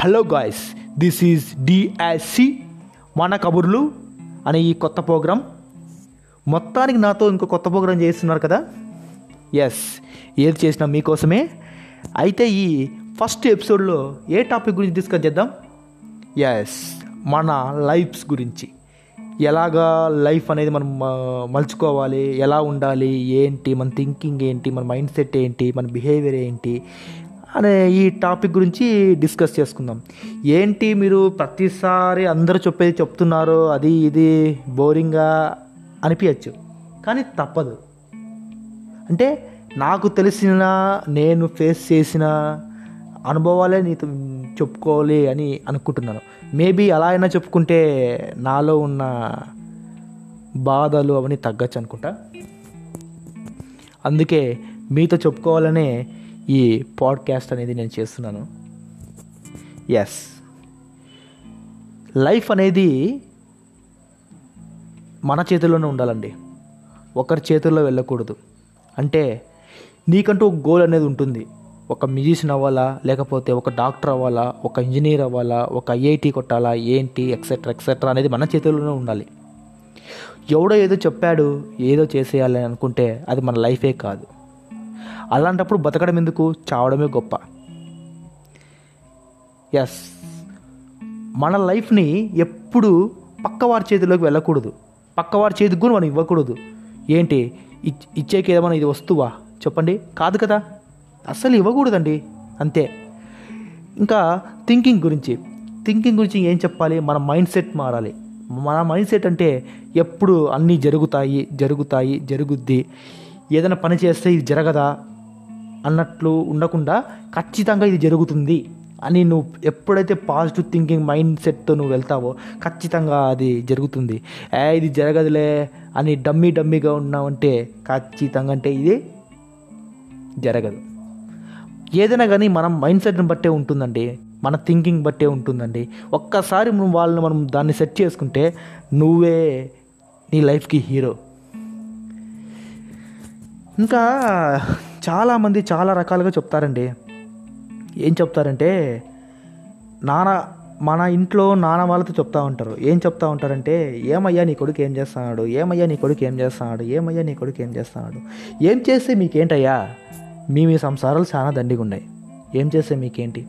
Hello guys this is D S C మన కబుర్లు అనే ఈ కొత్త ప్రోగ్రాం. మొత్తానికి నాతో ఇంకో కొత్త ప్రోగ్రాం చేస్తున్నారు కదా? ఎస్ ఏది చేసినా మీకోసమే. అయితే ఈ ఫస్ట్ ఎపిసోడ్లో ఏ టాపిక్ గురించి డిస్కస్ చేద్దాం? ఎస్ మన లైఫ్స్ గురించి. ఎలాగా లైఫ్ అనేది మనం మలుచుకోవాలి? ఎలా ఉండాలి? ఏంటి? మన థింకింగ్ ఏంటి? మన మైండ్ సెట్ ఏంటి? మన బిహేవియర్ ఏంటి? అనే ఈ టాపిక్ గురించి డిస్కస్ చేసుకుందాం. ఏంటి మీరు ప్రతిసారి అందరూ చెప్పేది చెప్తున్నారు అది ఇది బోరింగ్గా అనిపించచ్చు కానీ తప్పదు. అంటే నాకు తెలిసిన నేను ఫేస్ చేసిన అనుభవాలే నీతో చెప్పుకోవాలి అని అనుకుంటున్నాను. మేబీ అలా అయినా చెప్పుకుంటే నాలో ఉన్న బాధలు అవన్నీ తగ్గచ్చు అనుకుంటా. అందుకే మీతో చెప్పుకోవాలనే ఈ పాడ్కాస్ట్ అనేది నేను చేస్తున్నాను. ఎస్ లైఫ్ అనేది మన చేతుల్లోనే ఉండాలండి. ఒకరి చేతుల్లో వెళ్ళకూడదు. అంటే నీకంటూ ఒక గోల్ అనేది ఉంటుంది. ఒక మ్యూజిషియన్ అవ్వాలా లేకపోతే ఒక డాక్టర్ అవ్వాలా ఒక ఇంజనీర్ అవ్వాలా ఒక ఐఐటి కొట్టాలా ఏంటి ఎక్సెట్రా ఎక్సెట్రా అనేది మన చేతుల్లోనే ఉండాలి. ఎవడో ఏదో చెప్పాడు ఏదో చేసేయాలని అనుకుంటే అది మన లైఫే కాదు. అలాంటప్పుడు బతకడం ఎందుకు? చావడమే గొప్ప. ఎస్ మన లైఫ్ని ఎప్పుడు పక్కవారి చేతిలోకి వెళ్ళకూడదు. పక్కవారి చేతికి కూడా మనం ఇవ్వకూడదు. ఏంటి? ఇచ్- ఇచ్చేకి ఏమైనా ఇది వస్తువా? చెప్పండి. కాదు కదా? అస్సలు ఇవ్వకూడదండి. అంతే. ఇంకా థింకింగ్ గురించి. థింకింగ్ గురించి ఏం చెప్పాలి? మన మైండ్ సెట్ మారాలి. మన మైండ్ సెట్ అంటే ఎప్పుడు అన్నీ జరుగుతాయి జరుగుతాయి జరుగుద్ది. ఏదైనా పని చేస్తే ఇది జరగదా? అన్నట్లు ఉండకుండా ఖచ్చితంగా ఇది జరుగుతుంది అని నువ్వు ఎప్పుడైతే పాజిటివ్ థింకింగ్ మైండ్ సెట్తో నువ్వు వెళ్తావో ఖచ్చితంగా అది జరుగుతుంది. ఏ ఇది జరగదులే అని డమ్మీ డమ్మీగా ఉన్నావంటే ఖచ్చితంగా అంటే ఇది జరగదు. ఏదైనా కానీ మనం మైండ్ సెట్ని బట్టే ఉంటుందండి మన థింకింగ్ బట్టే ఉంటుందండి. ఒక్కసారి వాళ్ళని మనం దాన్ని సెట్ చేసుకుంటే నువ్వే నీ లైఫ్కి హీరో. ఇంకా చాలామంది చాలా రకాలుగా చెప్తారండి. ఏం చెప్తారంటే నాన్న మన ఇంట్లో నాన్న వాళ్ళతో చెప్తా ఉంటారు. ఏం చెప్తా ఉంటారంటే ఏమయ్యా నీ కొడుకు ఏం చేస్తున్నాడు? ఏమయ్యా నీ కొడుకు ఏం చేస్తున్నాడు? ఏమయ్యా నీ కొడుకు ఏం చేస్తున్నాడు? ఏం చేస్తే మీకేంటయ్యా? మీ మీ సంసారాలు చాలా దండిగా ఉన్నాయి ఏం చేస్తే మీకేంటి?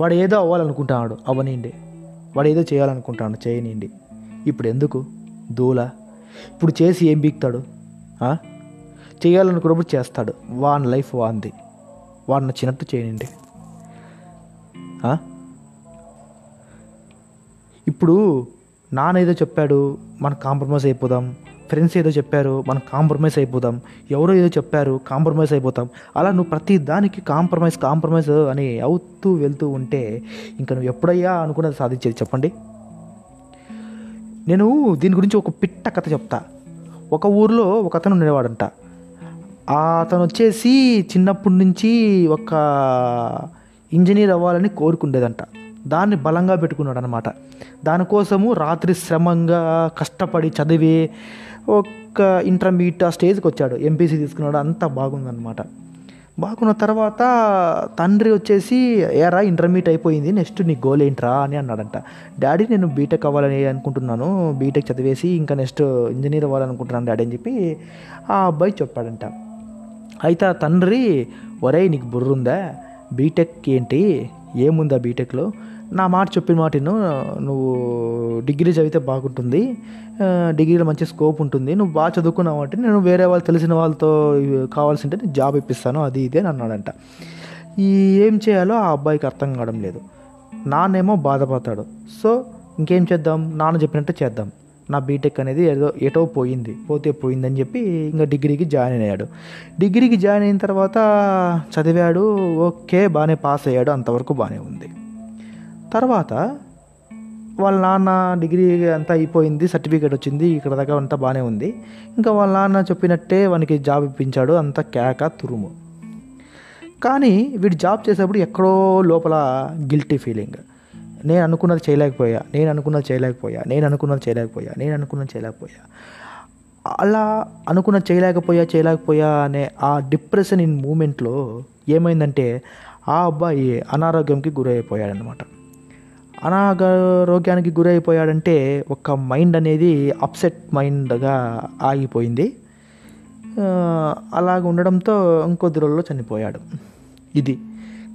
వాడు ఏదో అవ్వాలనుకుంటున్నాడు అవ్వనిండి వాడు ఏదో చేయాలనుకుంటున్నాడు చేయనిండి ఇప్పుడు ఎందుకు? దూల. ఇప్పుడు చేసి ఏం బీక్తాడు? ఆ? చేయాలనుకున్నప్పుడు చేస్తాడు. వాని లైఫ్ వాంది వాడు నచ్చినట్టు చేయనండి ఇప్పుడు నాన్న ఏదో చెప్పాడు మనం కాంప్రమైజ్ అయిపోదాం. ఫ్రెండ్స్ ఏదో చెప్పారు మనం కాంప్రమైజ్ అయిపోదాం. ఎవరో ఏదో చెప్పారు కాంప్రమైజ్ అయిపోతాం. అలా నువ్వు ప్రతి దానికి కాంప్రమైజ్ కాంప్రమైజ్ అని అవుతూ వెళ్తూ ఉంటే ఇంకా నువ్వు ఎప్పుడయ్యా అనుకున్నది సాధించేది చెప్పండి. నేను దీని గురించి ఒక పిట్ట కథ చెప్తా. ఒక ఊర్లో ఒక అతను ఉండేవాడంట. అతను వచ్చేసి చిన్నప్పటి నుంచి ఒక ఇంజనీర్ అవ్వాలని కోరుకుండేదంట. దాన్ని బలంగా పెట్టుకున్నాడు అనమాట దానికోసము రాత్రి శ్రమంగా కష్టపడి చదివి ఒక ఇంటర్మీడియట్ ఆ స్టేజ్కి వచ్చాడు ఎంపీసీ తీసుకున్నాడు. అంతా బాగుందనమాట బాగున్న తర్వాత తండ్రి వచ్చేసి ఏరా ఇంటర్మీడియట్ అయిపోయింది. నెక్స్ట్ నీ గోల్ ఏంట్రా? అని అన్నాడంట. డాడీ నేను బీటెక్ అవ్వాలని అనుకుంటున్నాను. బీటెక్ చదివేసి ఇంకా నెక్స్ట్ ఇంజనీర్ అవ్వాలనుకుంటున్నాను డాడీ అని చెప్పి ఆ అబ్బాయి చెప్పాడంట. అయితే ఆ తండ్రి ఒరే నీకు బుర్ర ఉందా బీటెక్ ఏంటి? ఏముందా బీటెక్లో నా మాట చెప్పిన మాట నువ్వు డిగ్రీ చదివితే బాగుంటుంది. డిగ్రీలో మంచి స్కోప్ ఉంటుంది. నువ్వు బాగా చదువుకున్నావు అంటే నేను వేరే వాళ్ళు తెలిసిన వాళ్ళతో కావాల్సింటే నేను జాబ్ ఇప్పిస్తాను. అది ఇదే అని అన్నాడంట. ఈ ఏం చేయాలో ఆ అబ్బాయికి అర్థం కావడం లేదు. నాన్నేమో బాధపడతాడు. సో ఇంకేం చేద్దాం? నాన్న చెప్పినట్టు చేద్దాం. నా బీటెక్ అనేది ఏదో ఎటో పోయింది పోతే పోయిందని చెప్పి ఇంకా డిగ్రీకి జాయిన్ అయ్యాడు డిగ్రీకి జాయిన్ అయిన తర్వాత చదివాడు ఓకే బాగానే పాస్ అయ్యాడు అంతవరకు బాగానే ఉంది. తర్వాత వాళ్ళ నాన్న డిగ్రీ అంతా అయిపోయింది సర్టిఫికేట్ వచ్చింది ఇక్కడ దాకా అంతా బాగానే ఉంది. ఇంకా వాళ్ళ నాన్న చెప్పినట్టే వానికి జాబ్ ఇప్పించాడు అంతా కేక తురుము. కానీ వీడు జాబ్ చేసేప్పుడు ఎక్కడో లోపల గిల్టీ ఫీలింగ్ నేను అనుకున్నది చేయలేకపోయా నేను అనుకున్నది చేయలేకపోయా నేను అనుకున్నది చేయలేకపోయా నేను అనుకున్నది చేయలేకపోయా. అలా అనుకున్నది చేయలేకపోయా చేయలేకపోయా అనే ఆ డిప్రెషన్ ఇన్ మూమెంట్లో ఏమైందంటే ఆ అబ్బాయి అనారోగ్యంకి గురైపోయాడనమాట అనారోగ్యానికి గురైపోయాడంటే ఒక మైండ్ అనేది అప్సెట్ మైండ్గా ఆగిపోయింది. అలాగ ఉండడంతో ఇంకొద్ది రోజుల్లో చనిపోయాడు. ఇది.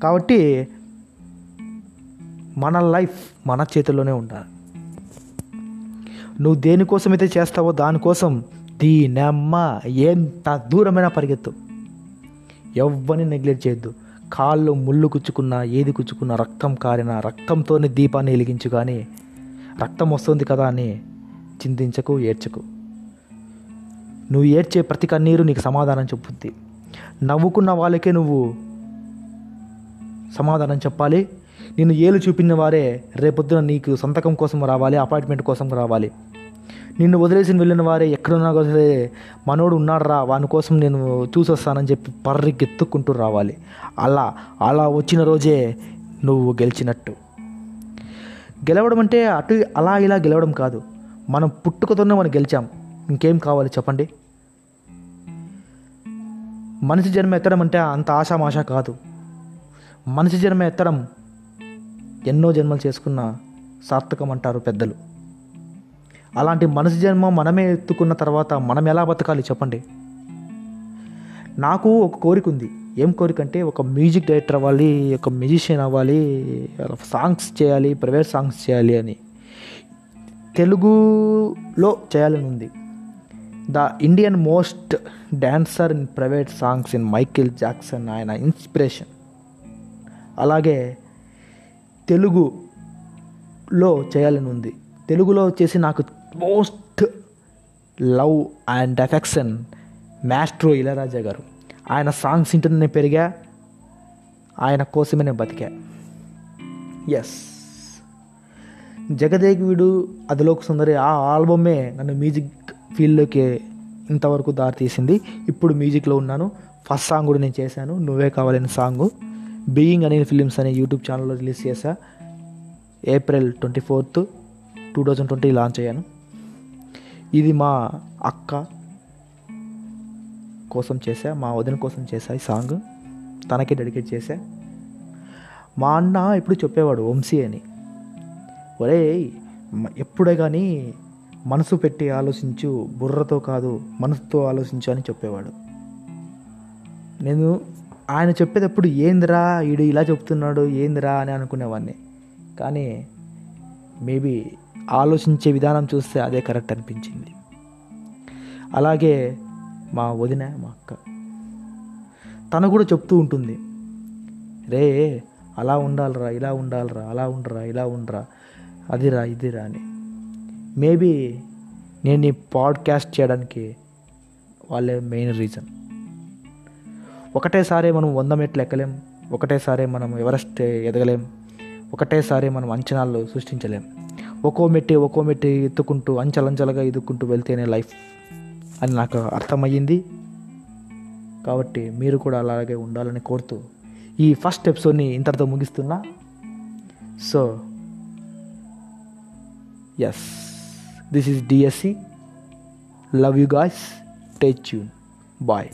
కాబట్టి మన లైఫ్ మన చేతుల్లోనే ఉండాలి. నువ్వు దేనికోసమైతే చేస్తావో దానికోసం దీనమ్మ ఎంత దూరమైనా పరిగెత్తు. ఎవ్వరిని నెగ్లెక్ట్ చేయొద్దు. కాళ్ళు ముళ్ళు కుచ్చుకున్నా ఏది కుచ్చుకున్నా రక్తం కారినా రక్తంతోనే దీపాన్ని వెలిగించు కానీ రక్తం వస్తుంది కదా అని చింతించకు ఏడ్చకు. నువ్వు ఏడ్చే ప్రతి కన్నీరు నీకు సమాధానం చెప్పుద్ది నవ్వుకున్న వాళ్ళకే నువ్వు సమాధానం చెప్పాలి. నిన్ను ఏలు చూపిన వారే రేపొద్దున నీకు సంతకం కోసం రావాలి అపాయింట్మెంట్ కోసం రావాలి. నిన్ను వదిలేసి వెళ్ళిన వారే ఎక్కడున్నా సరే మనోడు ఉన్నాడురా వాని కోసం నేను చూసొస్తానని చెప్పి పర్రికెత్తుకుంటూ రావాలి. అలా అలా వచ్చిన రోజే నువ్వు గెలిచినట్టు. గెలవడం అంటే అటు అలా ఇలా గెలవడం కాదు. మనం పుట్టుకతోనే మనం గెలిచాం. ఇంకేం కావాలి చెప్పండి? మనిషి జన్మ ఎత్తడం అంటే అంత ఆశామాష కాదు. మనిషి జన్మ ఎత్తడం ఎన్నో జన్మలు చేసుకున్న సార్థకం అంటారు పెద్దలు. అలాంటి మనసు జన్మ మనమే ఎత్తుకున్న తర్వాత మనం ఎలా బతకాలి చెప్పండి? నాకు ఒక కోరిక ఉంది. ఏం కోరిక అంటే ఒక మ్యూజిక్ డైరెక్టర్ అవ్వాలి ఒక మ్యూజిషియన్ అవ్వాలి సాంగ్స్ చేయాలి ప్రైవేట్ సాంగ్స్ చేయాలి అని తెలుగులో చేయాలని ఉంది. The Indian most dancer in private songs in Michael Jackson ఆయన ఇన్స్పిరేషన్. అలాగే తెలుగులో చేయాలని ఉంది. తెలుగులో వచ్చేసి నాకు most love and affection maestro Ilaiyaraaja garu. ఆయన సాంగ్స్ వింటూనే నేను పెరిగా ఆయన కోసమే నేను బతికా. ఎస్ జగదేగుడు అదిలోక సుందరి ఆ ఆల్బమే నన్ను మ్యూజిక్ ఫీల్డ్లోకి ఇంతవరకు దారి తీసింది ఇప్పుడు మ్యూజిక్లో ఉన్నాను. ఫస్ట్ సాంగ్ కూడా నేను చేశాను. నువ్వే కావాలని సాంగు. బీయింగ్ అనే ఫిలిమ్స్ అనే యూట్యూబ్ ఛానల్లో రిలీజ్ చేశా April twenty fourth two thousand twenty launch అయ్యాను. ఇది మా అక్క కోసం చేశా మా వదిన కోసం చేశా ఈ సాంగ్ తనకే డెడికేట్ చేశా మా అన్న ఇప్పుడు చెప్పేవాడు వంశీ అని. ఒరే ఎప్పుడే కానీ మనసు పెట్టి ఆలోచించు బుర్రతో కాదు మనసుతో ఆలోచించు అని చెప్పేవాడు. నేను ఆయన చెప్పేటప్పుడు ఏందిరా వీడు ఇలా చెప్తున్నాడు ఏందిరా అని అనుకునేవాడిని కానీ మేబీ ఆలోచించే విధానం చూస్తే అదే కరెక్ట్ అనిపించింది. అలాగే మా వదిన మా అక్క తను కూడా చెప్తూ ఉంటుంది. రే అలా ఉండాలిరా ఇలా ఉండాలిరా అలా ఉండరా ఇలా ఉండరా అదిరా ఇదిరా అని. మేబీ నేను ఈ పాడ్కాస్ట్ చేయడానికి వాళ్ళే మెయిన్ రీజన్. ఒకటేసారి మనం వంద మెట్లు ఎక్కలేం ఒకటేసారి మనం ఎవరెస్ట్ ఎదగలేం ఒకటేసారి మనం అంచనాలు సృష్టించలేం. ఒక్కో మెట్టి ఒక్కో మెట్టి ఎత్తుకుంటూ అంచలంచలుగా ఎదుక్కుంటూ వెళ్తేనే లైఫ్ అని నాకు అర్థమయ్యింది. కాబట్టి మీరు కూడా అలాగే ఉండాలని కోరుతూ ఈ ఫస్ట్ ఎపిసోడ్ని ఇంతటితో ముగిస్తున్నా. So yes this is D S C love you guys take tune bye